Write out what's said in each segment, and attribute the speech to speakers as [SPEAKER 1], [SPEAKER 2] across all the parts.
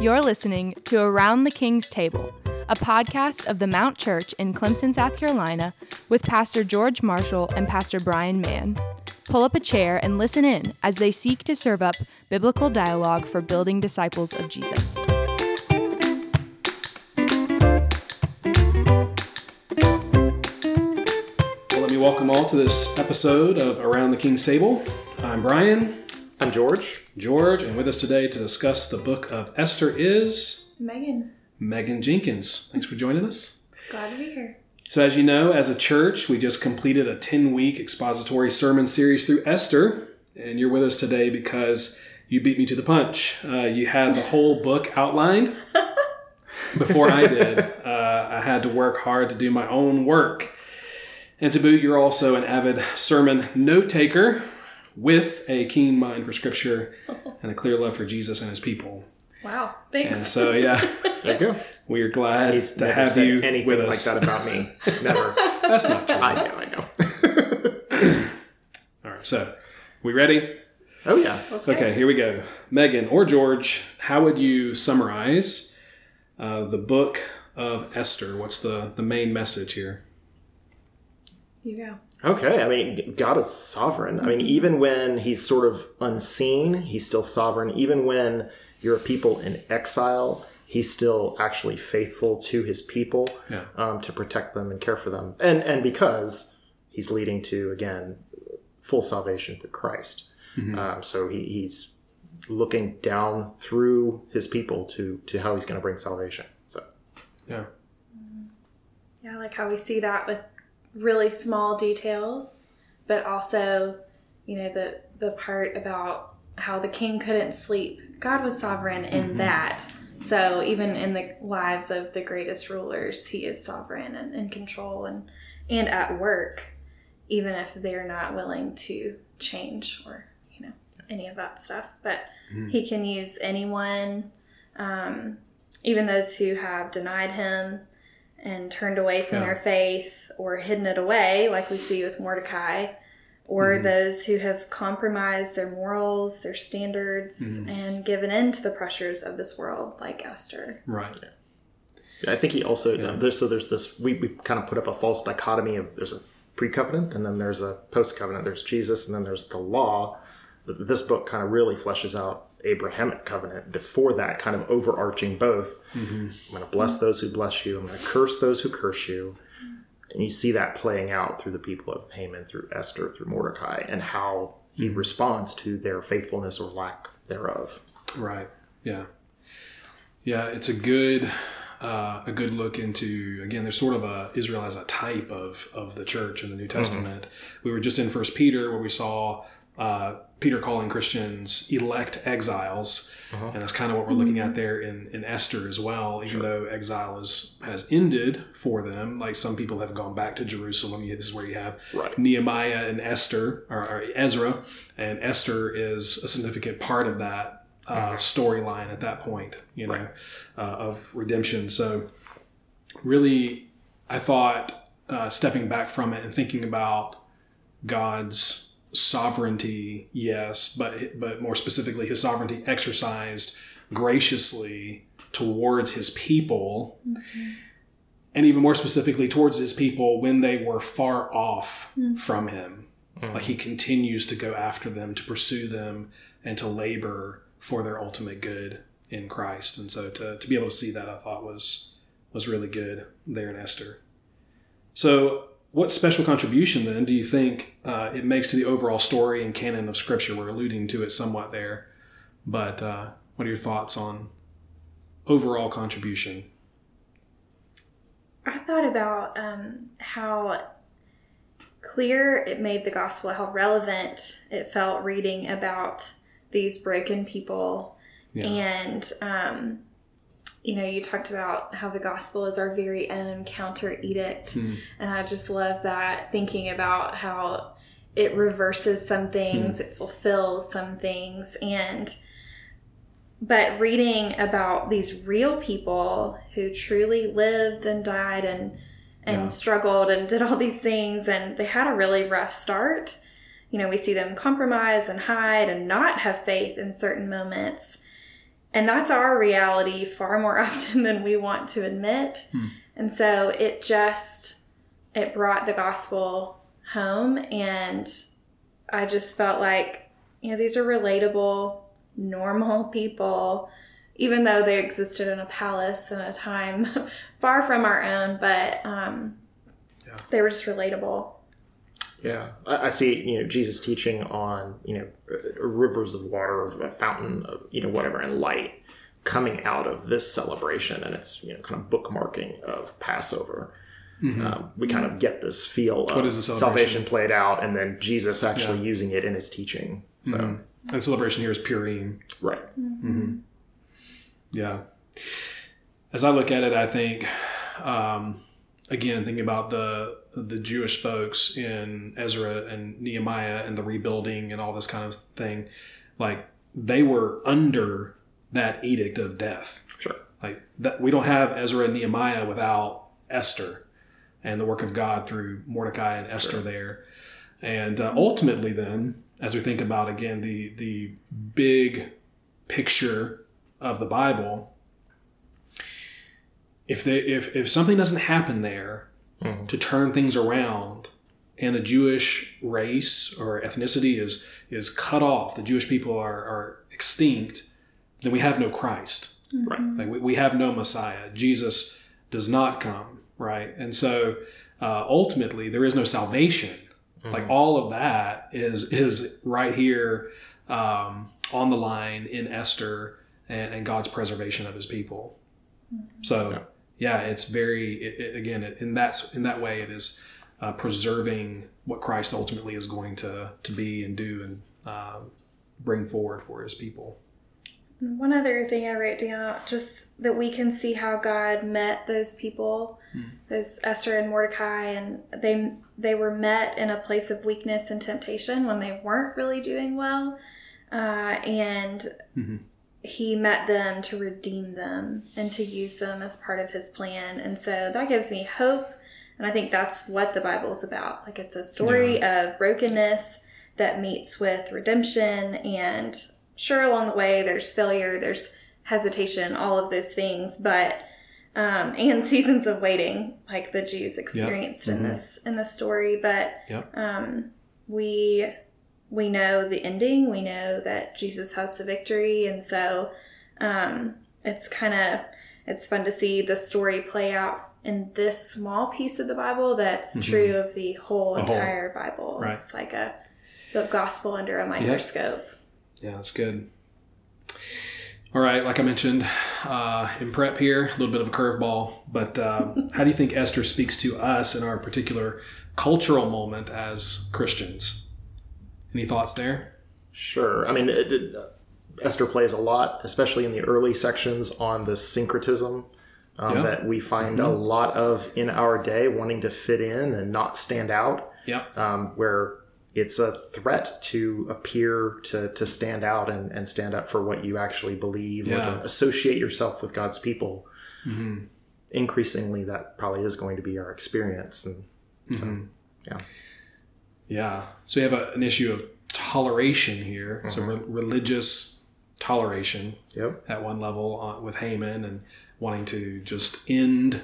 [SPEAKER 1] You're listening to Around the King's Table, a podcast of the Mount Church in Clemson, South Carolina, with Pastor George Marshall and Pastor Brian Mann. Pull up a chair and listen in as they seek to serve up biblical dialogue for building disciples of Jesus.
[SPEAKER 2] Well, let me welcome all to this episode of Around the King's Table. I'm Brian,
[SPEAKER 3] I'm George.
[SPEAKER 2] George, and with us today to discuss the book of Esther is
[SPEAKER 4] Megan,
[SPEAKER 2] Megan Jenkins. Thanks for joining us.
[SPEAKER 4] glad to be here.
[SPEAKER 2] So, as you know, as a church, we just completed a 10 week expository sermon series through Esther, and you're with us today because you beat me to the punch. Uh, you had the whole book outlined before I did. Uh, I had to work hard to do my own work. And to boot, you're also an avid sermon note taker with a keen mind for scripture and a clear love for Jesus and his people.
[SPEAKER 4] Wow,
[SPEAKER 2] And
[SPEAKER 4] thanks.
[SPEAKER 2] so, yeah,
[SPEAKER 3] There you go.
[SPEAKER 2] we are glad
[SPEAKER 3] He's
[SPEAKER 2] to
[SPEAKER 3] never
[SPEAKER 2] have
[SPEAKER 3] said
[SPEAKER 2] you
[SPEAKER 3] anything
[SPEAKER 2] with
[SPEAKER 3] like that about me. Never.
[SPEAKER 2] That's not true.
[SPEAKER 3] I know. I know.
[SPEAKER 2] All right, so we ready?
[SPEAKER 3] Oh yeah.
[SPEAKER 4] Let's go.
[SPEAKER 2] Okay, here we go. Megan or George, how would you summarize uh, the book of Esther? What's the, the main message here?
[SPEAKER 4] You go.
[SPEAKER 3] Okay. I mean, God is sovereign. I mean, even when He's sort of unseen, He's still sovereign. Even when you're a people in exile, He's still actually faithful to His people
[SPEAKER 2] Yeah.
[SPEAKER 3] um, to protect them and care for them. And and because He's leading to again full salvation through Christ. Um, so he, He's looking down through His people to to how He's going to bring salvation. So.
[SPEAKER 2] Yeah.
[SPEAKER 4] Yeah, I like how we see that with really small details, but also, you know, the the part about how the king couldn't sleep. God was sovereign in that. So even in the lives of the greatest rulers, he is sovereign and in control and and at work, even if they're not willing to change or you know any of that stuff. But he can use anyone, um, even those who have denied him and turned away from
[SPEAKER 2] Yeah.
[SPEAKER 4] their faith or hidden it away, like we see with Mordecai, or mm-hmm. those who have compromised their morals, their standards, mm-hmm. and given in to the pressures of this world, like Esther.
[SPEAKER 2] Right.
[SPEAKER 3] Yeah, I think he also there's so there's this we, we kind of put up a false dichotomy of there's a pre-covenant and then there's a post-covenant. There's Jesus and then there's the law. But this book kind of really fleshes out Abrahamic covenant. Before that, kind of overarching both. I'm going to bless those who bless you. I'm going to curse those who curse you. And you see that playing out through the people of Haman, through Esther, through Mordecai, and how he responds to their faithfulness or lack thereof.
[SPEAKER 2] Right. Yeah. Yeah, it's a good uh, a good look into again. There's sort of a Israel as a type of of the church in the New Testament. We were just in First Peter where we saw uh, Peter calling Christians elect exiles, and that's kind of what we're looking at there in in Esther as well. Even though exile is has ended for them, like some people have gone back to Jerusalem. This is where you have
[SPEAKER 3] Right.
[SPEAKER 2] Nehemiah and Esther, or, or Ezra, and Esther is a significant part of that uh, storyline at that point, you know, uh, of redemption. So, really, I thought uh, stepping back from it and thinking about God's sovereignty, yes, but but more specifically, His sovereignty exercised graciously towards His people mm-hmm. and even more specifically towards his people when they were far off mm-hmm. from him. Mm-hmm. Like he continues to go after them, to pursue them, and to labor for their ultimate good in Christ. And so to, to be able to see that, I thought was was really good there in Esther. So, what special contribution then do you think uh, it makes to the overall story and canon of Scripture? We're alluding to it somewhat there, but uh, what are your thoughts on overall contribution?
[SPEAKER 4] I thought about um, how clear it made the gospel, how relevant it felt reading about these broken people.
[SPEAKER 2] Yeah.
[SPEAKER 4] And, um, you know, you talked about how the gospel is our very own counter edict.
[SPEAKER 2] Hmm.
[SPEAKER 4] And I just love that, thinking about how it reverses some things, it fulfills some things. And, but reading about these real people who truly lived and died and and
[SPEAKER 2] Yeah.
[SPEAKER 4] struggled and did all these things and they had a really rough start you know we see them compromise and hide and not have faith in certain moments and that's our reality far more often than we want to admit.
[SPEAKER 2] Hmm.
[SPEAKER 4] And so it just it brought the gospel home and I just felt like you know these are relatable normal people even though they existed in a palace in a time far from our own but um,
[SPEAKER 2] Yeah.
[SPEAKER 4] they were just relatable
[SPEAKER 3] Yeah, I, I see. You know, Jesus teaching on you know uh, rivers of water, a fountain, of, you know, whatever, and light coming out of this celebration, and it's you know kind of bookmarking of Passover. Um, we kind of get this feel of
[SPEAKER 2] Mm-hmm. What is the celebration?
[SPEAKER 3] salvation played out, and then Jesus actually using it in his teaching. So
[SPEAKER 2] Mhm. And celebration here is Purim.
[SPEAKER 3] right, Mm-hmm.
[SPEAKER 2] Yeah. As I look at it, I think, um, again, thinking about the the Jewish folks in Ezra and Nehemiah and the rebuilding and all this kind of thing, like they were under that edict of death.
[SPEAKER 3] sure,
[SPEAKER 2] Like that, we don't have Ezra and Nehemiah without Esther and the work of God through Mordecai and Esther there. And uh, ultimately, then, as we think about again the the big picture of the Bible, if they if if something doesn't happen there
[SPEAKER 3] Mhm.
[SPEAKER 2] to turn things around, and the Jewish race or ethnicity is is cut off, the Jewish people are, are extinct, then we have no Christ.
[SPEAKER 3] right,
[SPEAKER 2] Like we, we have no Messiah. Jesus does not come, right? And so uh, ultimately, there is no salvation. Like all of that is is right here um, on the line in Esther and, and God's preservation of His people. So yeah, it's very it, it, again it, in that in that way it is uh, preserving what Christ ultimately is going to to be and do and um, bring forward for His people.
[SPEAKER 4] One other thing I wrote down, just that we can see how God met those people, those Esther and Mordecai, and they they were met in a place of weakness and temptation when they weren't really doing well, uh, and
[SPEAKER 2] Mhm.
[SPEAKER 4] He met them to redeem them and to use them as part of His plan, and so that gives me hope, and I think that's what the Bible's about. Like it's a story of brokenness that meets with redemption. And sure along the way there's failure there's hesitation all of those things. But um, and seasons of waiting like the jews experienced in
[SPEAKER 2] Mhm.
[SPEAKER 4] this in this story. But
[SPEAKER 2] Yep.
[SPEAKER 4] um, we we know the ending we know that jesus has the victory and so um, it's kind of it's fun to see the story play out in this small piece of the bible that's true of the whole
[SPEAKER 2] Mm-hmm. The whole.
[SPEAKER 4] entire bible
[SPEAKER 2] Right.
[SPEAKER 4] it's like a the gospel under a microscope
[SPEAKER 2] Yeah, that's good. All right, like I mentioned uh, in prep here, a little bit of a curveball, but uh, how do you think Esther speaks to us in our particular cultural moment as Christians? Any thoughts there?
[SPEAKER 3] Sure. I mean, it, it, Esther plays a lot, especially in the early sections, on the syncretism um,
[SPEAKER 2] Yeah.
[SPEAKER 3] that we find a lot of in our day, wanting to fit in and not stand out,
[SPEAKER 2] Yeah,
[SPEAKER 3] um, where it's a threat to appear to, to stand out and, and stand up for what you actually believe or
[SPEAKER 2] Yeah.
[SPEAKER 3] to associate yourself with God's people.
[SPEAKER 2] Mm-hmm.
[SPEAKER 3] Increasingly, that probably is going to be our experience. And
[SPEAKER 2] Mm-hmm.
[SPEAKER 3] yeah.
[SPEAKER 2] Yeah. So we have a, an issue of toleration here, so
[SPEAKER 3] Mm-hmm.
[SPEAKER 2] re- religious toleration
[SPEAKER 3] yep.
[SPEAKER 2] at one level uh, with Haman and wanting to just end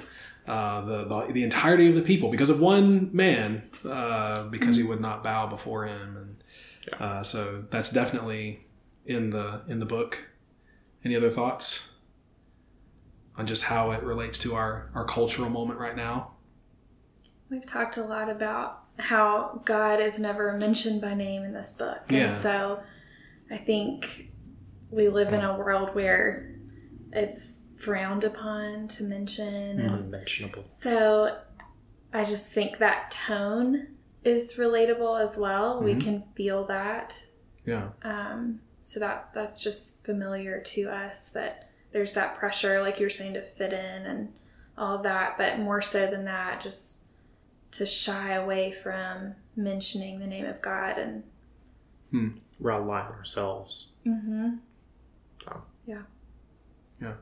[SPEAKER 2] uh, the, the the entirety of the people because of one man, uh, because he would not bow before him, and uh, so that's definitely in the in the book. Any other thoughts on just how it relates to our our cultural moment right now?
[SPEAKER 4] We've talked a lot about how God is never mentioned by name in this book.
[SPEAKER 2] Yeah.
[SPEAKER 4] And so I think we live in a world where it's frowned upon to mention. And
[SPEAKER 3] Unmentionable.
[SPEAKER 4] so I just think that tone is relatable as well. We
[SPEAKER 2] Mhm.
[SPEAKER 4] can feel that.
[SPEAKER 2] Yeah,
[SPEAKER 4] Um, so that that's just familiar to us that there's that pressure, like you're saying, to fit in and all of that. But more so than that, just to shy away from mentioning the name of God and
[SPEAKER 3] Rely on ourselves.
[SPEAKER 4] mm-hmm. Yeah. Yeah.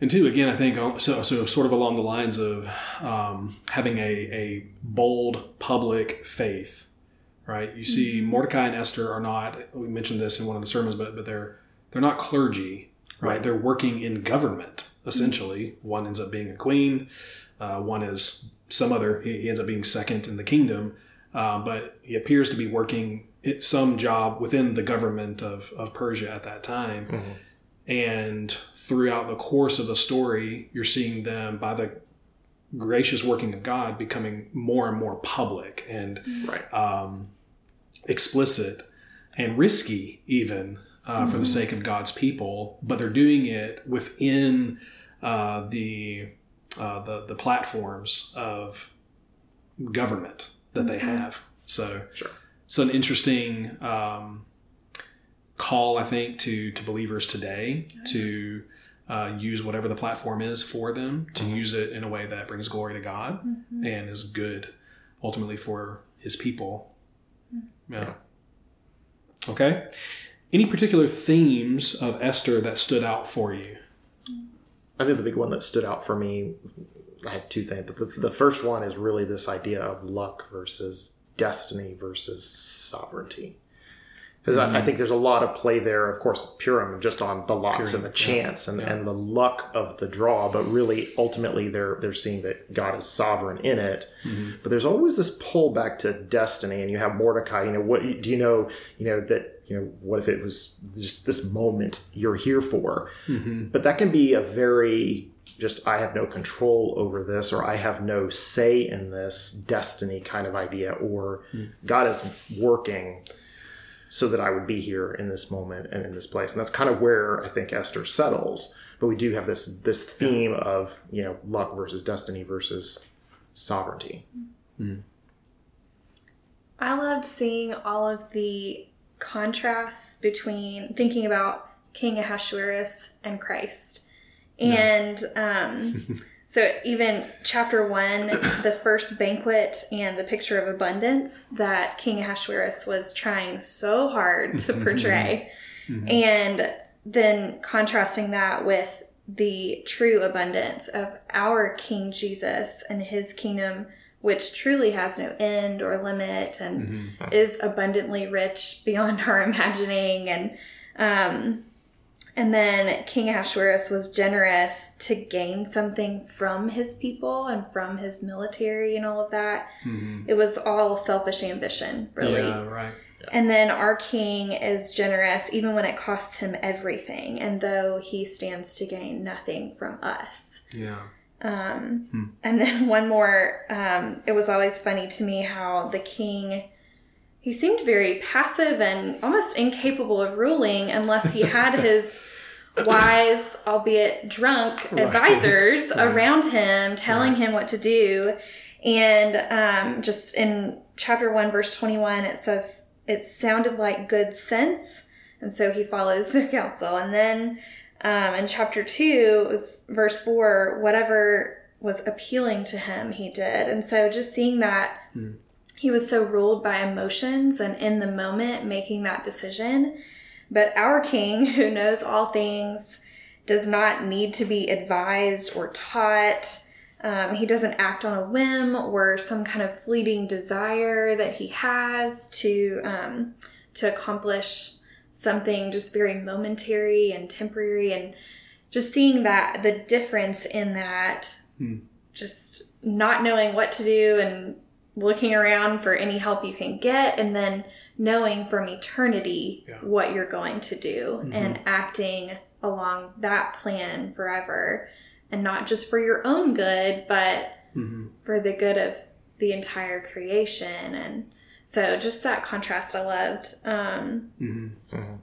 [SPEAKER 2] And two again, I think so. So sort of along the lines of um, having a a bold public faith, right? You see, Mordecai and Esther are not. We mentioned this in one of the sermons, but but they're they're not clergy, right? right. They're working in government essentially. Mm-hmm. One ends up being a queen. Uh, one is some other. He, he, ends up being second in the kingdom, uh, but he appears to be working some job within the government of of Persia at that time. Mm-hmm. And throughout the course of the story, you're seeing them by the gracious working of God becoming more and more public and
[SPEAKER 3] right.
[SPEAKER 2] um, explicit and risky, even uh, mm-hmm. for the mm-hmm. sake of God's people. But they're doing it within uh, the, uh, the the platforms of government that mm-hmm. they have. So,
[SPEAKER 3] sure.
[SPEAKER 2] it's an interesting um, call, I think, to to believers today to uh, use whatever the platform is for them to mm-hmm. use it in a way that brings glory to God mm-hmm. and is good ultimately for His people. Mm-hmm. Yeah. Okay. Any particular themes of Esther that stood out for you?
[SPEAKER 3] I think the big one that stood out for me, I had two things. But the, the first one is really this idea of luck versus destiny versus sovereignty because mm-hmm. I, I, mm-hmm. think there's a lot of play there. Of course, Purim just on the lots Purim, and the chance yeah, and, yeah. and the luck of the draw, but really ultimately they're they're seeing that God is sovereign in it. Mm-hmm. But there's always this pull back to destiny, and you have Mordecai. You know what? Do you know? You know that you know what if it was just this moment you're here for? Mm-hmm. But that can be a very just I have no control over this or I have no say in this destiny kind of idea or mm. God is working so that I would be here in this moment and in this place. And that's kind of where I think Esther settles. But we do have this this theme yeah. of you know luck versus destiny versus sovereignty. Mm.
[SPEAKER 4] I loved seeing all of the contrasts between thinking about King Ahasuerus and Christ, and um, So even chapter one, the first banquet and the picture of abundance that King Ahasuerus was trying so hard to portray, mm-hmm. and then contrasting that with the true abundance of our King Jesus and his kingdom, which truly has no end or limit and mm-hmm. is abundantly rich beyond our imagining. And um, and then King Ahasuerus was generous to gain something from his people and from his military and all of that. Mm-hmm. It was all selfish ambition, really.
[SPEAKER 2] Yeah, right.
[SPEAKER 4] Yeah. And then our king is generous even when it costs him everything, and though he stands to gain nothing from us.
[SPEAKER 2] Yeah.
[SPEAKER 4] Um, hmm. And then one more, um, it was always funny to me how the king he seemed very passive and almost incapable of ruling unless he had his wise, albeit drunk, right. advisors around him telling right. him what to do. And um, just in chapter 1, verse 21, it says, It sounded like good sense. And so he follows their counsel. And then um, in chapter 2, was verse 4, whatever was appealing to him, he did. And so just seeing that. Hmm he was so ruled by emotions and in the moment making that decision. But our King, who knows all things, does not need to be advised or taught. Um, he doesn't act on a whim or some kind of fleeting desire that he has to um, to accomplish something just very momentary and temporary, and just seeing that the difference in that, hmm. just not knowing what to do and looking around for any help you can get and then knowing from eternity yeah. what you're going to do mm-hmm. and acting along that plan forever and not just for your own good but mm-hmm. for the good of the entire creation and so just that contrast i loved um,
[SPEAKER 3] mm-hmm. mm-hmm.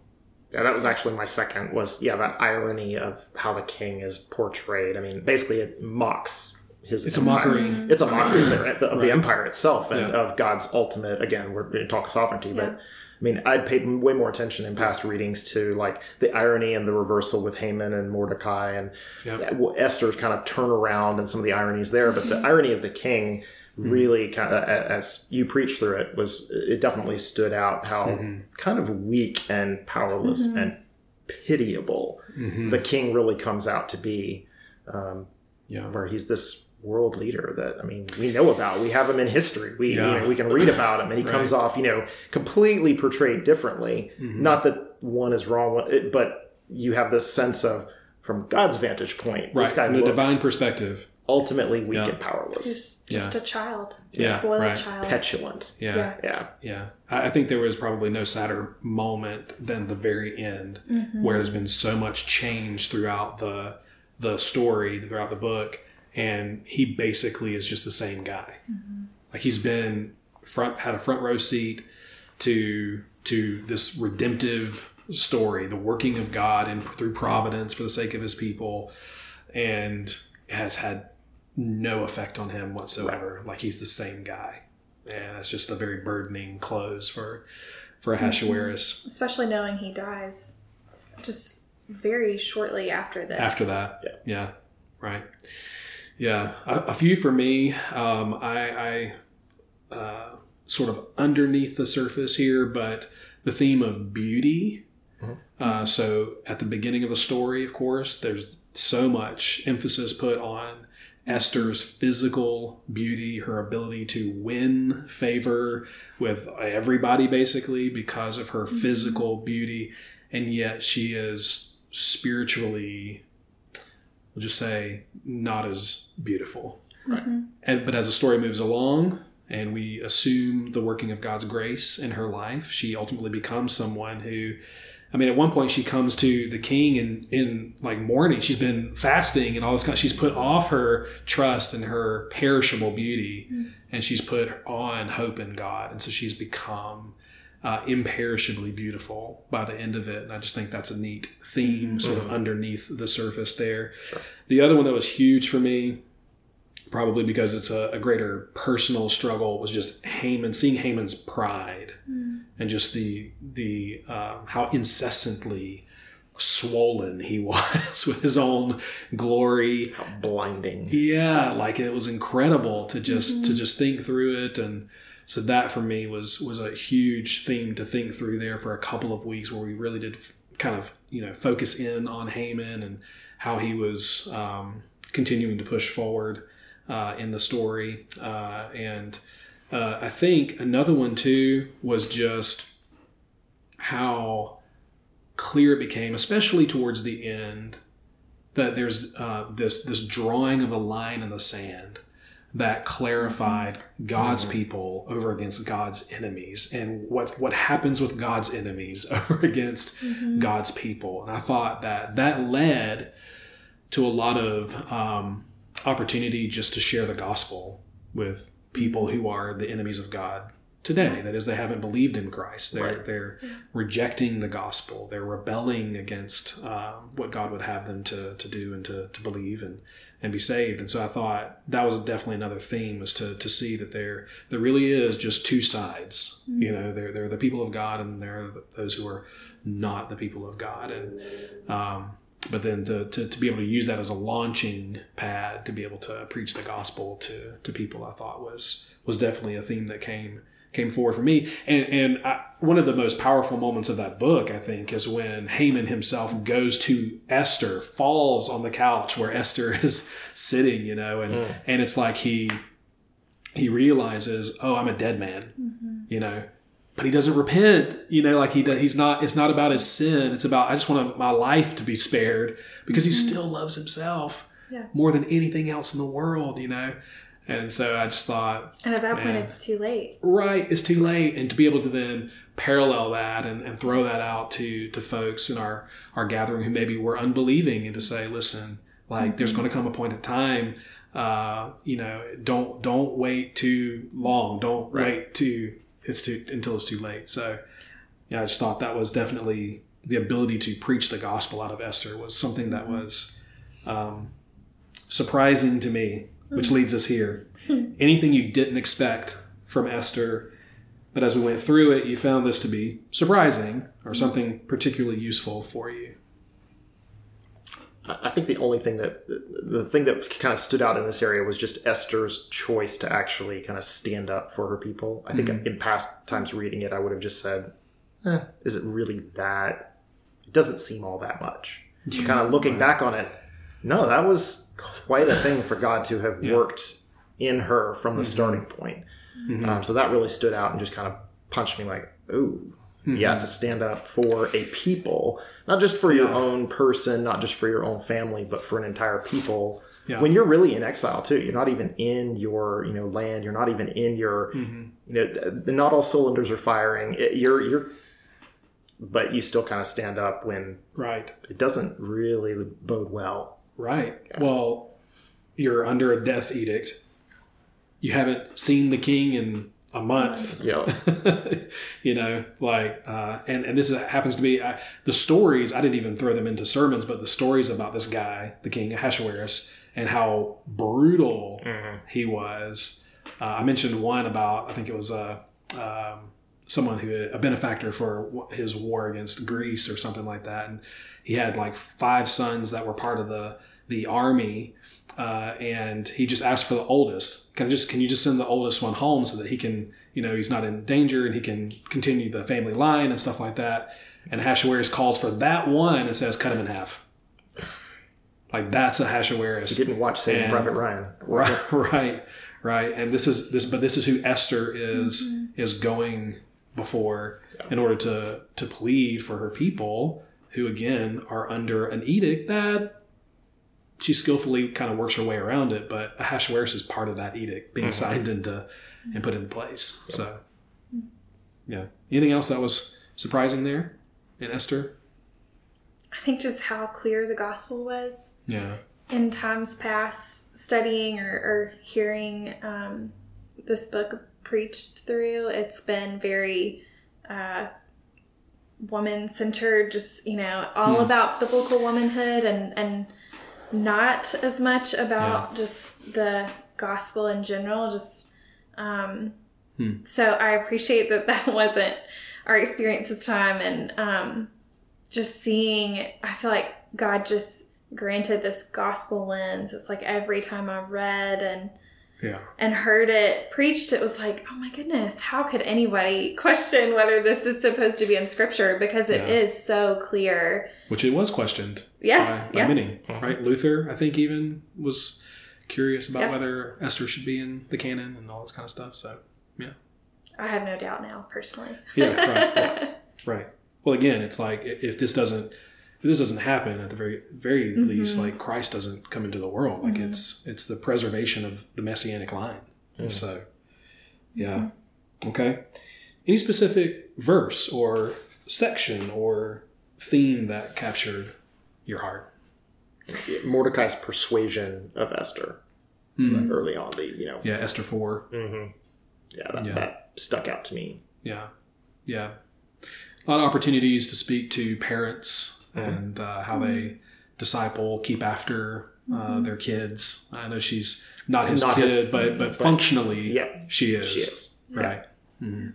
[SPEAKER 3] yeah that was actually my second was yeah that irony of how the king is portrayed i mean basically it mocks his
[SPEAKER 2] it's empire. a mockery
[SPEAKER 3] it's a mockery of, the, of right. the empire itself and yeah. of god's ultimate again we're going to talk sovereignty yeah. but i mean i paid way more attention in past readings to like the irony and the reversal with haman and mordecai and yep. esther's kind of turnaround and some of the ironies there but the irony of the king hmm. really kind of as you preach through it was it definitely stood out how mm-hmm. kind of weak and powerless mm-hmm. and pitiable mm-hmm. the king really comes out to be um,
[SPEAKER 2] yeah.
[SPEAKER 3] where he's this world leader that I mean we know about. We have him in history. We yeah. you know, we can read about him, and he right. comes off you know completely portrayed differently. Mm-hmm. Not that one is wrong, but you have this sense of from God's vantage point,
[SPEAKER 2] right
[SPEAKER 3] this guy
[SPEAKER 2] from the
[SPEAKER 3] looks
[SPEAKER 2] divine perspective.
[SPEAKER 3] Ultimately weak
[SPEAKER 2] Yeah.
[SPEAKER 3] and powerless,
[SPEAKER 4] Just, just
[SPEAKER 2] Yeah.
[SPEAKER 4] a child. Just
[SPEAKER 2] Yeah,
[SPEAKER 4] a spoiled
[SPEAKER 2] right.
[SPEAKER 4] child.
[SPEAKER 3] petulant.
[SPEAKER 2] Yeah,
[SPEAKER 4] Yeah.
[SPEAKER 2] yeah.
[SPEAKER 3] Yeah,
[SPEAKER 2] I, I think there was probably no sadder moment than the very end, mm-hmm. where there's been so much change throughout the the story, throughout the book, and he basically is just the same guy. Mm-hmm. Like he's been front had a front row seat to to this redemptive story, the working of God and through providence for the sake of His people, and has had no effect on him whatsoever. Like he's the same guy, and that's just a very burdening close for for Ahasuerus.
[SPEAKER 4] Especially knowing he dies just very shortly after this.
[SPEAKER 2] After that,
[SPEAKER 3] Yeah.
[SPEAKER 2] yeah, right, yeah. A, a few for me. Um, I, I uh, sort of underneath the surface here, but the theme of beauty. Uh, so at the beginning of the story, of course, there's so much emphasis put on Esther's physical beauty, her ability to win favor with everybody basically because of her mm-hmm. physical beauty, and yet she is spiritually, we'll just say, not as beautiful. Mm-hmm. And, but as the story moves along and we assume the working of God's grace in her life, she ultimately becomes someone who, I mean, at one point she comes to the king in, in like mourning. She's been fasting and all this kind she's put off her trust and her perishable beauty and she's put on hope in God. And so she's become uh, imperishably beautiful by the end of it. And I just think that's a neat theme sort of underneath the surface there. The other one that was huge for me probably because it's a, a greater personal struggle was just Haman seeing Haman's pride and just the the um, how incessantly swollen he was with his own glory.
[SPEAKER 3] How blinding.
[SPEAKER 2] yeah like it was incredible to just to just think through it. And so that for me was was a huge theme to think through there for a couple of weeks where we really did f- kind of you know focus in on Haman and how he was um, continuing to push forward uh, in the story. Uh, and uh, I think another one too was just how clear it became, especially towards the end, that there's uh, this this drawing of a line in the sand that clarified God's people over against God's enemies and what what happens with God's enemies over against God's people. And I thought that that led to a lot of um, opportunity just to share the gospel with people who are the enemies of God today. That is, they haven't believed in Christ. They're
[SPEAKER 3] Right.
[SPEAKER 2] they're rejecting the gospel. They're rebelling against uh, what God would have them to, to do and to, to believe and, and be saved. And so I thought that was definitely another theme was to, to see that there there really is just two sides. You know, there there are the people of God and there are those who are not the people of God. And um, but then to, to, to be able to use that as a launching pad to be able to preach the gospel to, to people, I thought was was definitely a theme that came came forward for me. And and I, one of the most powerful moments of that book, I think, is when Haman himself goes to Esther, falls on the couch where Esther is sitting, you know, and mm. and it's like he he realizes, oh, I'm a dead man, mm-hmm. you know. But he doesn't repent, you know, like he does, he's not. It's not about his sin. It's about I just want my life to be spared because he still loves himself
[SPEAKER 4] Yeah.
[SPEAKER 2] more than anything else in the world, you know. And so I just thought,
[SPEAKER 4] And at that point, it's too late.
[SPEAKER 2] right, it's too late, and to be able to then parallel that and, and throw that out to to folks in our our gathering who maybe were unbelieving, and to say, listen, like there's going to come a point in time, uh, you know, don't don't wait too long, don't
[SPEAKER 3] Right.
[SPEAKER 2] wait too it's too until it's too late. So yeah, I just thought that was definitely the ability to preach the gospel out of Esther was something that mm-hmm. was um, surprising to me, which mm-hmm. leads us here. Hmm. Anything you didn't expect from Esther, but as we went through it, you found this to be surprising or mm-hmm. something particularly useful for you.
[SPEAKER 3] I think the only thing that the thing that kind of stood out in this area was just Esther's choice to actually kind of stand up for her people. I think in past times reading it, I would have just said, eh, "Is it really that?" It doesn't seem all that much. But kind of looking back on it, no, that was quite a thing for God to have worked in her from the starting point. Um, so that really stood out and just kind of punched me like, "Ooh, Yeah, to stand up for a people, not just for your
[SPEAKER 2] Yeah.
[SPEAKER 3] own person, not just for your own family, but for an entire people.
[SPEAKER 2] Yeah.
[SPEAKER 3] When you're really in exile too, you're not even in your you know land. You're not even in your
[SPEAKER 2] Mm-hmm.
[SPEAKER 3] you know th- not all cylinders are firing. It, you're you're, but you still kind of stand up when
[SPEAKER 2] Right.
[SPEAKER 3] it doesn't really bode well.
[SPEAKER 2] Right. Well, you're under a death edict. You haven't seen the king in a month.
[SPEAKER 3] You know,
[SPEAKER 2] you know, like, uh, and and this is, happens to be uh, the stories. I didn't even throw them into sermons, but the stories about this guy, the king Ahasuerus, and how brutal he was. Uh, I mentioned one about I think it was a um, someone who a benefactor for his war against Greece or something like that, and he had like five sons that were part of the the army, uh, and he just asked for the oldest. Can I just can you just send the oldest one home so that he can you know he's not in danger and he can continue the family line and stuff like that. And Ahasuerus calls for that one and says, "Cut him in half." Like that's a Ahasuerus.
[SPEAKER 3] you didn't watch Saving
[SPEAKER 2] And-
[SPEAKER 3] Private Ryan.
[SPEAKER 2] Right, right, right. And this is this, but this is who Esther is is going before in order to to plead for her people, who again are under an edict that she skillfully kind of works her way around it. But Ahasuerus is part of that edict being signed into and put into place. So, yeah. Anything else that was surprising there in Esther?
[SPEAKER 4] I think just how clear the gospel was
[SPEAKER 2] Yeah.
[SPEAKER 4] in times past, studying or, or hearing um, this book preached through. It's been very uh, woman centered, just, you know, all about biblical womanhood and, and not as much about just the gospel in general. Just um, so I appreciate that that wasn't our experience this time, and um, just seeing. I feel like God just granted this gospel lens. It's like every time I read and
[SPEAKER 2] Yeah.
[SPEAKER 4] and heard it preached, it was like, oh my goodness, how could anybody question whether this is supposed to be in scripture? Because it
[SPEAKER 2] Yeah.
[SPEAKER 4] is so clear.
[SPEAKER 2] Which it was questioned.
[SPEAKER 4] Yes,
[SPEAKER 2] by, by
[SPEAKER 4] yes.
[SPEAKER 2] many, uh-huh. right? Luther, I think, even was curious about
[SPEAKER 4] Yeah.
[SPEAKER 2] whether Esther should be in the canon and all this kind of stuff. So, yeah,
[SPEAKER 4] I have no doubt now, personally.
[SPEAKER 2] yeah, right, yeah, right. Well, again, it's like if this doesn't if this doesn't happen at the very very least, like Christ doesn't come into the world. Like it's it's the preservation of the messianic line. So, yeah, okay. Any specific verse or section or theme that captured your heart?
[SPEAKER 3] Mordecai's persuasion of Esther
[SPEAKER 2] Hmm.
[SPEAKER 3] early on, the you know,
[SPEAKER 2] Yeah, Esther four.
[SPEAKER 3] yeah, that,
[SPEAKER 2] Yeah.
[SPEAKER 3] that stuck out to me.
[SPEAKER 2] Yeah, yeah. A lot of opportunities to speak to parents
[SPEAKER 3] Mm-hmm.
[SPEAKER 2] And uh, how they disciple, keep after uh, their kids. I know she's not his
[SPEAKER 3] Not
[SPEAKER 2] kid,
[SPEAKER 3] his-
[SPEAKER 2] but but functionally,
[SPEAKER 3] Yeah,
[SPEAKER 2] she is.
[SPEAKER 3] she is.
[SPEAKER 2] Right.
[SPEAKER 4] Um,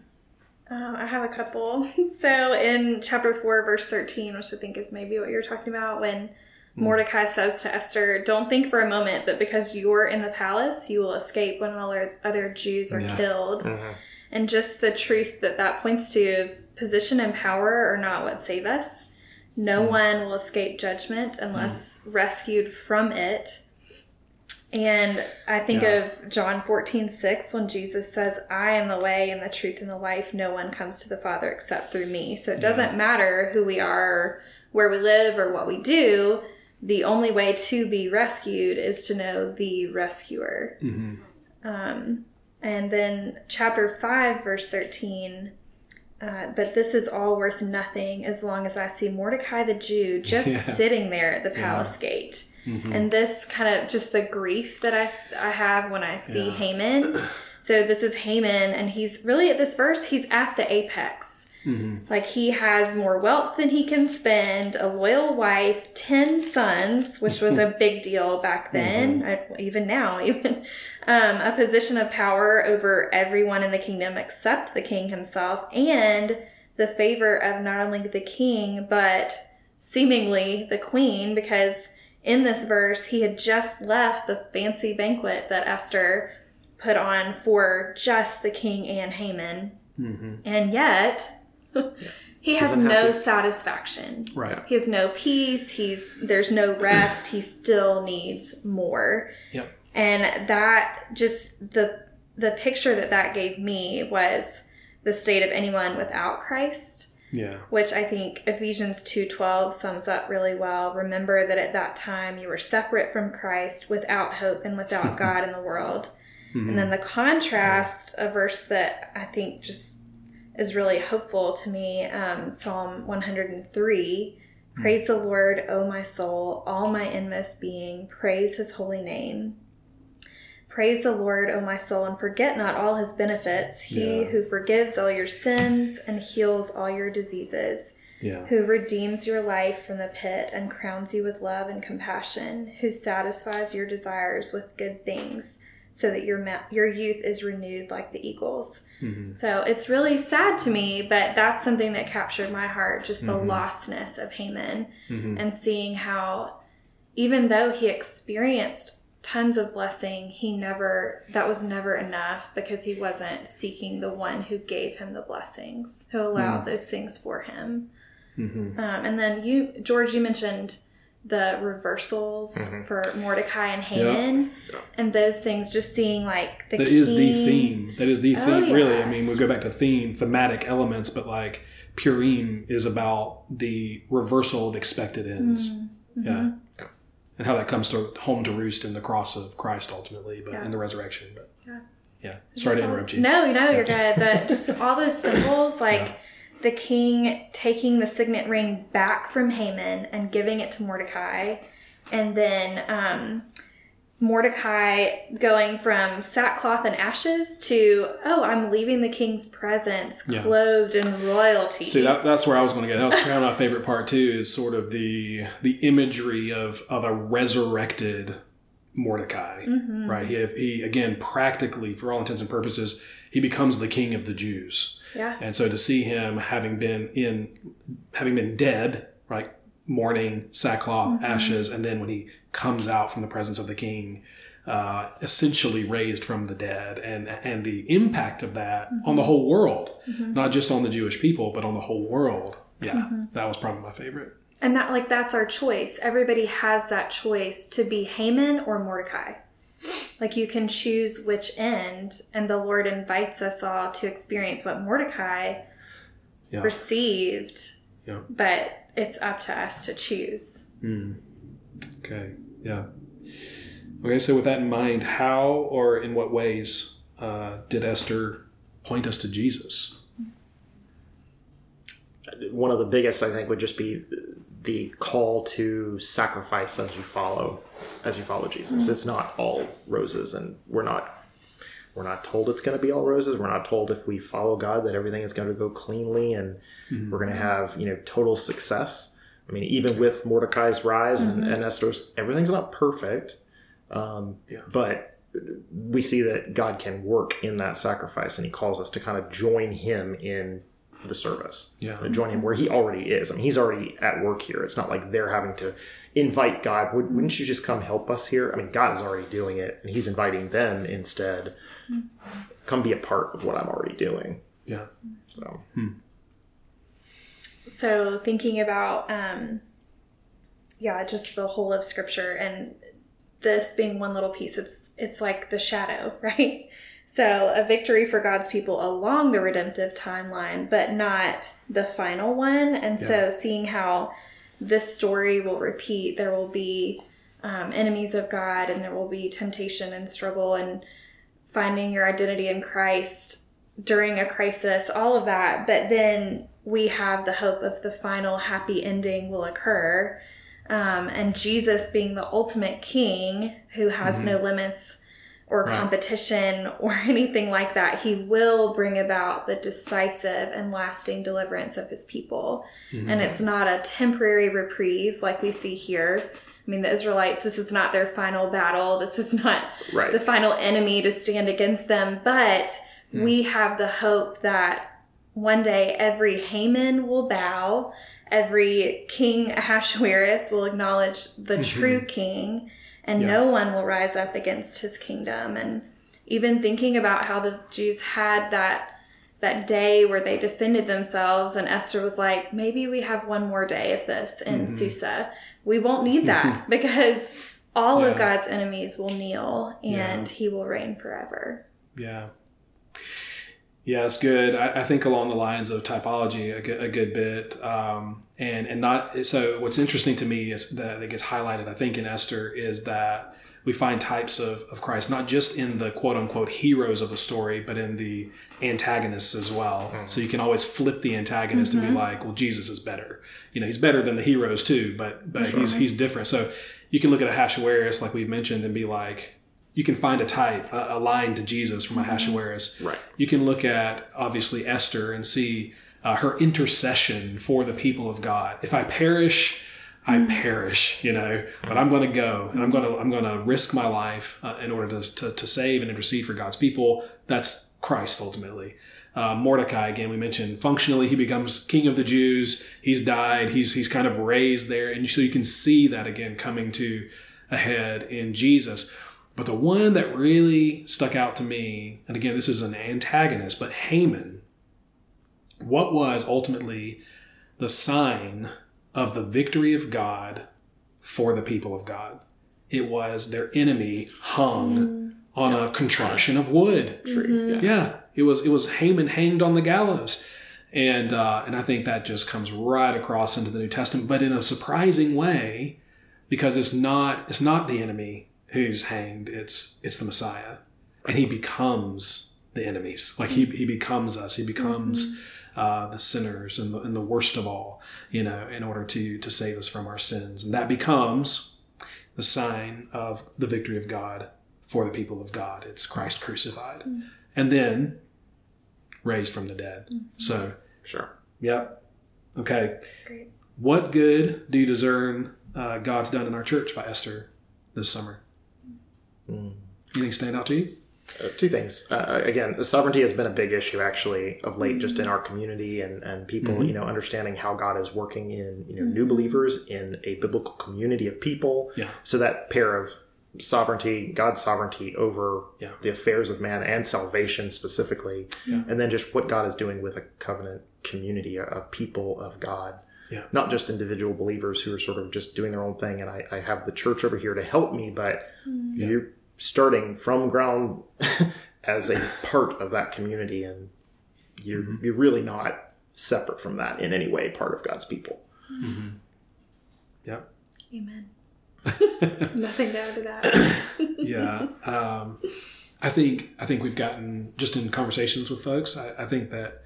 [SPEAKER 4] I have a couple. So in chapter 4, verse 13, which I think is maybe what you're talking about, when Mordecai says to Esther, Don't think for a moment that because you're in the palace, you will escape when all our other Jews are
[SPEAKER 2] Yeah.
[SPEAKER 4] killed. And just the truth that that points to of position and power are not what save us. No one will escape judgment unless rescued from it. And I think
[SPEAKER 2] Yeah.
[SPEAKER 4] of John 14, 6, when Jesus says, I am the way and the truth and the life. No one comes to the Father except through me. So it doesn't matter who we are, where we live, or what we do. The only way to be rescued is to know the rescuer. Um, and then chapter 5, verse 13. Uh, but this is all worth nothing as long as I see Mordecai the Jew just
[SPEAKER 2] Yeah.
[SPEAKER 4] sitting there at the palace gate. And this kind of just the grief that I I have when I see
[SPEAKER 2] Yeah.
[SPEAKER 4] Haman. So this is Haman, and he's really at this verse, he's at the apex. Mm-hmm. Like he has more wealth than he can spend, a loyal wife, 10 sons, which was a big deal back mm-hmm. then, I- even now, even um, a position of power over everyone in the kingdom except the king himself, and the favor of not only the king, but seemingly the queen, because in this verse, he had just left the fancy banquet that Esther put on for just the king and Haman. Mm-hmm. And yet, he has no satisfaction.
[SPEAKER 2] Right.
[SPEAKER 4] He has no peace. He's there's no rest. he still needs more.
[SPEAKER 2] Yep.
[SPEAKER 4] And that just the the picture that that gave me was the state of anyone without Christ.
[SPEAKER 2] Yeah.
[SPEAKER 4] which I think Ephesians 2:12 sums up really well. Remember that at that time you were separate from Christ, without hope and without God in the world. Mm-hmm. And then the contrast, a verse that I think just is really hopeful to me, um, Psalm 103. Praise the Lord, O my soul, all my inmost being, praise his holy name. Praise the Lord, O my soul, and forget not all his benefits. He
[SPEAKER 2] Yeah.
[SPEAKER 4] who forgives all your sins and heals all your diseases,
[SPEAKER 2] Yeah.
[SPEAKER 4] who redeems your life from the pit and crowns you with love and compassion, who satisfies your desires with good things, so that your ma- your youth is renewed like the eagles. Mm-hmm. So it's really sad to me, but that's something that captured my heart, just the mm-hmm. lostness of Haman mm-hmm. and seeing how even though he experienced tons of blessing, he never that was never enough because he wasn't seeking the one who gave him the blessings, who allowed mm. those things for him. Um, and then you, George, you mentioned the reversals for Mordecai and Haman, and those things. Just seeing like the
[SPEAKER 2] That is the theme. That is the
[SPEAKER 4] Oh,
[SPEAKER 2] theme. Really, I mean, we go back to theme, thematic elements, but like Purim is about the reversal of expected ends.
[SPEAKER 4] Mm-hmm.
[SPEAKER 2] Yeah. And how that comes to home to roost in the cross of Christ ultimately, but
[SPEAKER 4] Yeah.
[SPEAKER 2] in the resurrection. But
[SPEAKER 4] Yeah.
[SPEAKER 2] yeah. Sorry to
[SPEAKER 4] Just all-
[SPEAKER 2] interrupt you.
[SPEAKER 4] No, you know, you're good. But just all those symbols, like the king taking the signet ring back from Haman and giving it to Mordecai, and then um, Mordecai going from sackcloth and ashes to, oh, I'm leaving the king's presence
[SPEAKER 2] Yeah.
[SPEAKER 4] clothed in royalty.
[SPEAKER 2] See that that's where I was going to get. That was kind of my favorite part too. Is sort of the the imagery of of a resurrected Mordecai,
[SPEAKER 4] Mm-hmm.
[SPEAKER 2] right? He, he again practically, for all intents and purposes, he becomes the king of the Jews.
[SPEAKER 4] yeah.
[SPEAKER 2] And so to see him having been in, having been dead, right, mourning, sackcloth, mm-hmm. ashes, and then when he comes out from the presence of the king, uh, essentially raised from the dead, and and the impact of that on the mm-hmm. whole world, mm-hmm. not just on the Jewish people, but on the whole world. Yeah, that was probably my favorite.
[SPEAKER 4] And that, like, that's our choice. Everybody has that choice to be Haman or Mordecai. Like, you can choose which end, and the Lord invites us all to experience what Mordecai
[SPEAKER 2] Yeah.
[SPEAKER 4] received,
[SPEAKER 2] Yeah.
[SPEAKER 4] but it's up to us to choose.
[SPEAKER 2] Okay. Yeah. Okay. So with that in mind, how or in what ways uh, did Esther point us to Jesus?
[SPEAKER 3] one of the biggest I think would just be the call to sacrifice as you follow as you follow Jesus. It's not all roses and we're not we're not told it's going to be all roses. We're not told if we follow God that everything is going to go cleanly and we're going to have, you know, total success. I mean, even with Mordecai's rise and, and Esther's, everything's not perfect. Um,
[SPEAKER 2] Yeah.
[SPEAKER 3] But we see that God can work in that sacrifice and he calls us to kind of join him in the service.
[SPEAKER 2] Yeah.
[SPEAKER 3] Join him where he already is. I mean, he's already at work here. It's not like they're having to invite God. Would, wouldn't you just come help us here? I mean, God is already doing it and he's inviting them instead. Come be a part of what I'm already doing.
[SPEAKER 2] Yeah.
[SPEAKER 3] So,
[SPEAKER 4] So, thinking about, um, yeah, just the whole of Scripture and this being one little piece, it's it's like the shadow, right? So, a victory for God's people along the redemptive timeline, but not the final one. And so, seeing how this story will repeat, there will be um, enemies of God, and there will be temptation and struggle, and finding your identity in Christ during a crisis, all of that. But then we have the hope of the final happy ending will occur. Um, and Jesus being the ultimate king who has no limits or
[SPEAKER 2] Right.
[SPEAKER 4] competition or anything like that, he will bring about the decisive and lasting deliverance of his people. And mm-hmm. it's not a temporary reprieve like we see here. I mean, the Israelites, this is not their final battle. This is not
[SPEAKER 3] Right.
[SPEAKER 4] the final enemy to stand against them. But mm. we have the hope that one day every Haman will bow, every King Ahasuerus will acknowledge the mm-hmm. true king, and
[SPEAKER 2] Yeah.
[SPEAKER 4] no one will rise up against his kingdom. And even thinking about how the Jews had that that day where they defended themselves and Esther was like, maybe we have one more day of this in Susa. We won't need that because all of God's enemies will kneel and he will reign forever.
[SPEAKER 2] Yeah. Yeah, it's good. I, I, think along the lines of typology a good, a good bit, um, and and not so. What's interesting to me is that that gets highlighted. I think in Esther is that we find types of, of Christ, not just in the quote unquote heroes of the story, but in the antagonists as well. Mm-hmm. So you can always flip the antagonist mm-hmm. and be mm-hmm. like, well, Jesus is better. You know, he's better than the heroes too, but but sure. he's he's different. So you can look at Ahasuerus, like we've mentioned, and be like, you can find a type, a, a line to Jesus from mm-hmm. Ahasuerus.
[SPEAKER 3] Right.
[SPEAKER 2] You can look at obviously Esther and see uh, her intercession for the people of God. If I perish, I mm. perish, you know, but I'm going to go and I'm going to I'm going to risk my life uh, in order to, to, to save and intercede for God's people. That's Christ ultimately. Uh, Mordecai again, we mentioned functionally he becomes king of the Jews. He's died. He's he's kind of raised there, and so you can see that again coming to a head in Jesus. But the one that really stuck out to me, and again, this is an antagonist, but Haman. What was ultimately the sign of the victory of God for the people of God. It was their enemy hung mm. on a contraption of wood.
[SPEAKER 3] Tree. Mm-hmm.
[SPEAKER 2] Yeah. yeah. it was it was Haman hanged on the gallows, and uh, and I think that just comes right across into the New Testament, but in a surprising way, because it's not it's not the enemy who's hanged; it's it's the Messiah, and he becomes the enemies. Like he he becomes us. He becomes. Mm-hmm uh, the sinners and the, and the worst of all, you know, in order to to save us from our sins, and that becomes the sign of the victory of God for the people of God. It's Christ crucified, mm-hmm. and then raised from the dead. Mm-hmm. So,
[SPEAKER 3] sure,
[SPEAKER 2] yep, okay. What good do you discern uh, God's done in our church by Esther this summer? Mm. Anything stand out to you?
[SPEAKER 3] Uh, two things. Uh, again, sovereignty has been a big issue actually of late, just in our community and, and people, mm-hmm. you know, understanding how God is working in you know new mm-hmm. believers in a biblical community of people.
[SPEAKER 2] Yeah.
[SPEAKER 3] So that pair of sovereignty, God's sovereignty over
[SPEAKER 2] yeah.
[SPEAKER 3] the affairs of man and salvation specifically,
[SPEAKER 2] yeah.
[SPEAKER 3] and then just what God is doing with a covenant community, a, a people of God.
[SPEAKER 2] Yeah.
[SPEAKER 3] Not just individual believers who are sort of just doing their own thing, and I, I have the church over here to help me, but mm-hmm. you starting from ground as a part of that community and you're, mm-hmm. you're really not separate from that in any way part of god's people
[SPEAKER 2] mm-hmm. yep
[SPEAKER 4] amen nothing to add to that
[SPEAKER 2] yeah um, i think i think we've gotten just in conversations with folks I, I think that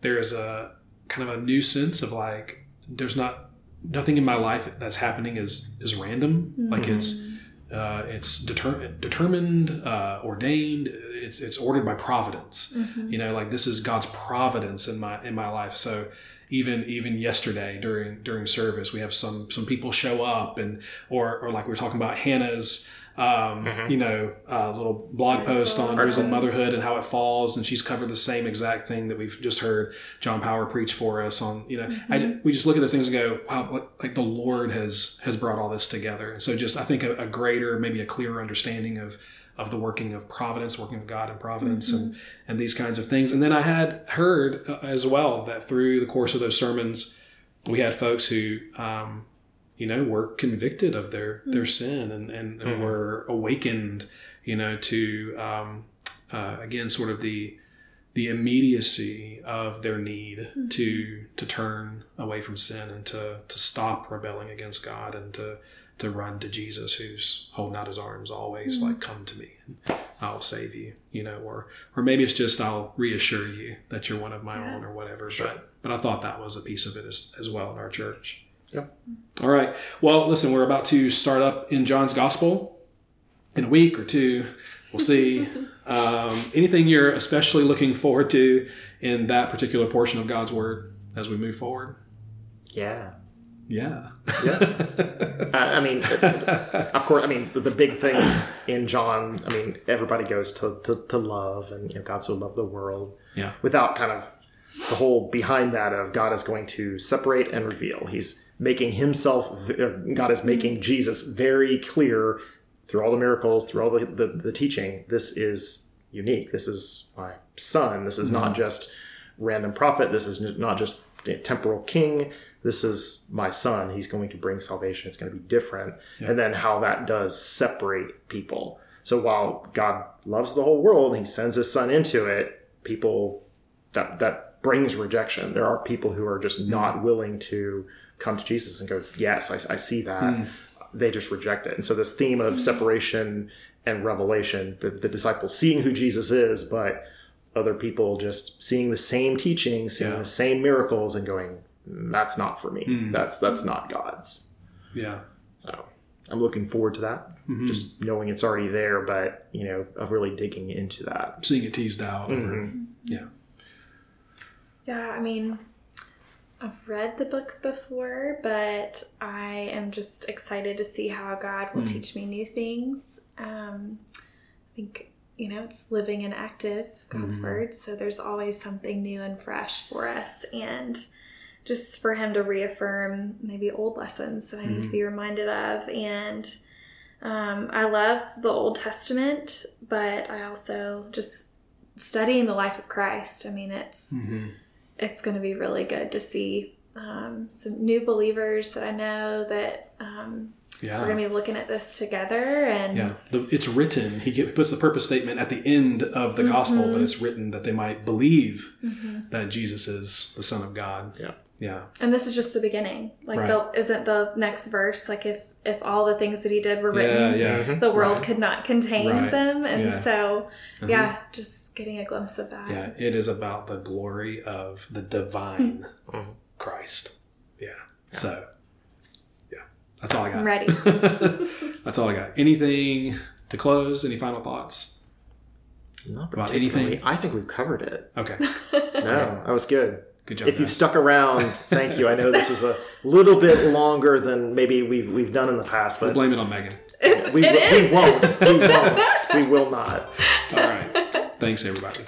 [SPEAKER 2] there is a kind of a new sense of like there's not nothing in my life that's happening is is random mm-hmm. like it's uh, it's deter- determined, uh, ordained. It's it's ordered by providence. Mm-hmm. You know, like this is God's providence in my in my life. So even even yesterday during during service, we have some some people show up and or or like we are talking about Hannah's um, mm-hmm. you know, a little blog post on Muslim motherhood and how it falls, and she's covered the same exact thing that we've just heard John Power preach for us on. You know, mm-hmm. I, we just look at those things and go, wow, like the Lord has has brought all this together. And so, just I think a, a greater, maybe a clearer understanding of of the working of providence, working of God and providence, mm-hmm. and and these kinds of things. And then I had heard uh, as well that through the course of those sermons, we had folks who. Um, you know, were convicted of their mm-hmm. their sin and and, and mm-hmm. were awakened, you know, to um, uh, again sort of the the immediacy of their need mm-hmm. to to turn away from sin and to to stop rebelling against God and to to run to Jesus who's holding out his arms always mm-hmm. like come to me and I'll save you you know or or maybe it's just I'll reassure you that you're one of my yeah. own or whatever sure. but but I thought that was a piece of it as, as well in our church
[SPEAKER 3] yeah.
[SPEAKER 2] All right. Well, listen, we're about to start up in John's Gospel in a week or two. We'll see. um, anything you're especially looking forward to in that particular portion of God's Word as we move forward?
[SPEAKER 3] Yeah.
[SPEAKER 2] Yeah.
[SPEAKER 3] yeah. uh, I mean, of course, I mean, the big thing in John, I mean, everybody goes to, to, to love and, you know, God so loved the world.
[SPEAKER 2] Yeah.
[SPEAKER 3] Without kind of the whole behind that of God is going to separate and reveal. He's making himself, uh, God is making Jesus very clear through all the miracles, through all the, the, the teaching. This is unique. This is my son. This is mm-hmm. not just random prophet. This is not just temporal king. This is my son. He's going to bring salvation. It's going to be different. Yeah. And then how that does separate people. So while God loves the whole world, and he sends his son into it, people that that brings rejection. There are people who are just not willing to come to Jesus and go, "Yes, I, I see that." Hmm. They just reject it, and so this theme of separation and revelation, the, the disciples seeing who Jesus is, but other people just seeing the same teaching, seeing
[SPEAKER 2] Yeah.
[SPEAKER 3] the same miracles, and going, "Mm, "That's not for me. Hmm. That's that's not God's."
[SPEAKER 2] Yeah.
[SPEAKER 3] So I'm looking forward to that. Mm-hmm. Just knowing it's already there, but you know, of really digging into that.
[SPEAKER 2] Seeing it teased out. over- mm-hmm. Yeah.
[SPEAKER 4] Yeah, I mean, I've read the book before, but I am just excited to see how God will teach me new things. Um, I think, you know, it's living and active, God's word. So there's always something new and fresh for us. And just for Him to reaffirm maybe old lessons that I need to be reminded of. And um, I love the Old Testament, but I also just studying the life of Christ. I mean, it's
[SPEAKER 2] Mm-hmm.
[SPEAKER 4] It's going to be really good to see um, some new believers that I know that um,
[SPEAKER 2] Yeah.
[SPEAKER 4] we're going to be looking at this together. And
[SPEAKER 2] Yeah, the, it's written. He puts the purpose statement at the end of the gospel, but it's written that they might believe that Jesus is the Son of God.
[SPEAKER 3] Yeah.
[SPEAKER 2] Yeah,
[SPEAKER 4] and this is just the beginning. Like,
[SPEAKER 2] Right.
[SPEAKER 4] the, isn't the next verse like if if all the things that he did were written,
[SPEAKER 2] yeah.
[SPEAKER 4] the world
[SPEAKER 2] Right.
[SPEAKER 4] could not contain
[SPEAKER 2] Right.
[SPEAKER 4] them, and
[SPEAKER 2] Yeah.
[SPEAKER 4] So yeah, just getting a glimpse of that.
[SPEAKER 2] Yeah, it is about the glory of the divine
[SPEAKER 3] Mhm.
[SPEAKER 2] Christ. Yeah. So, yeah, that's all I got.
[SPEAKER 4] I'm ready.
[SPEAKER 2] that's all I got. Anything to close? Any final thoughts?
[SPEAKER 3] Not
[SPEAKER 2] About
[SPEAKER 3] particularly.
[SPEAKER 2] anything?
[SPEAKER 3] I think we've covered it.
[SPEAKER 2] Okay.
[SPEAKER 3] No, that was good.
[SPEAKER 2] Good job.
[SPEAKER 3] If you've stuck around, thank you. I know this was a little bit longer than maybe we've we've done in the past, but
[SPEAKER 2] We'll
[SPEAKER 3] but
[SPEAKER 2] blame it on Megan.
[SPEAKER 4] It's,
[SPEAKER 3] we,
[SPEAKER 4] it
[SPEAKER 3] we
[SPEAKER 4] is.
[SPEAKER 3] won't. We won't. We will not.
[SPEAKER 2] All right. Thanks, everybody.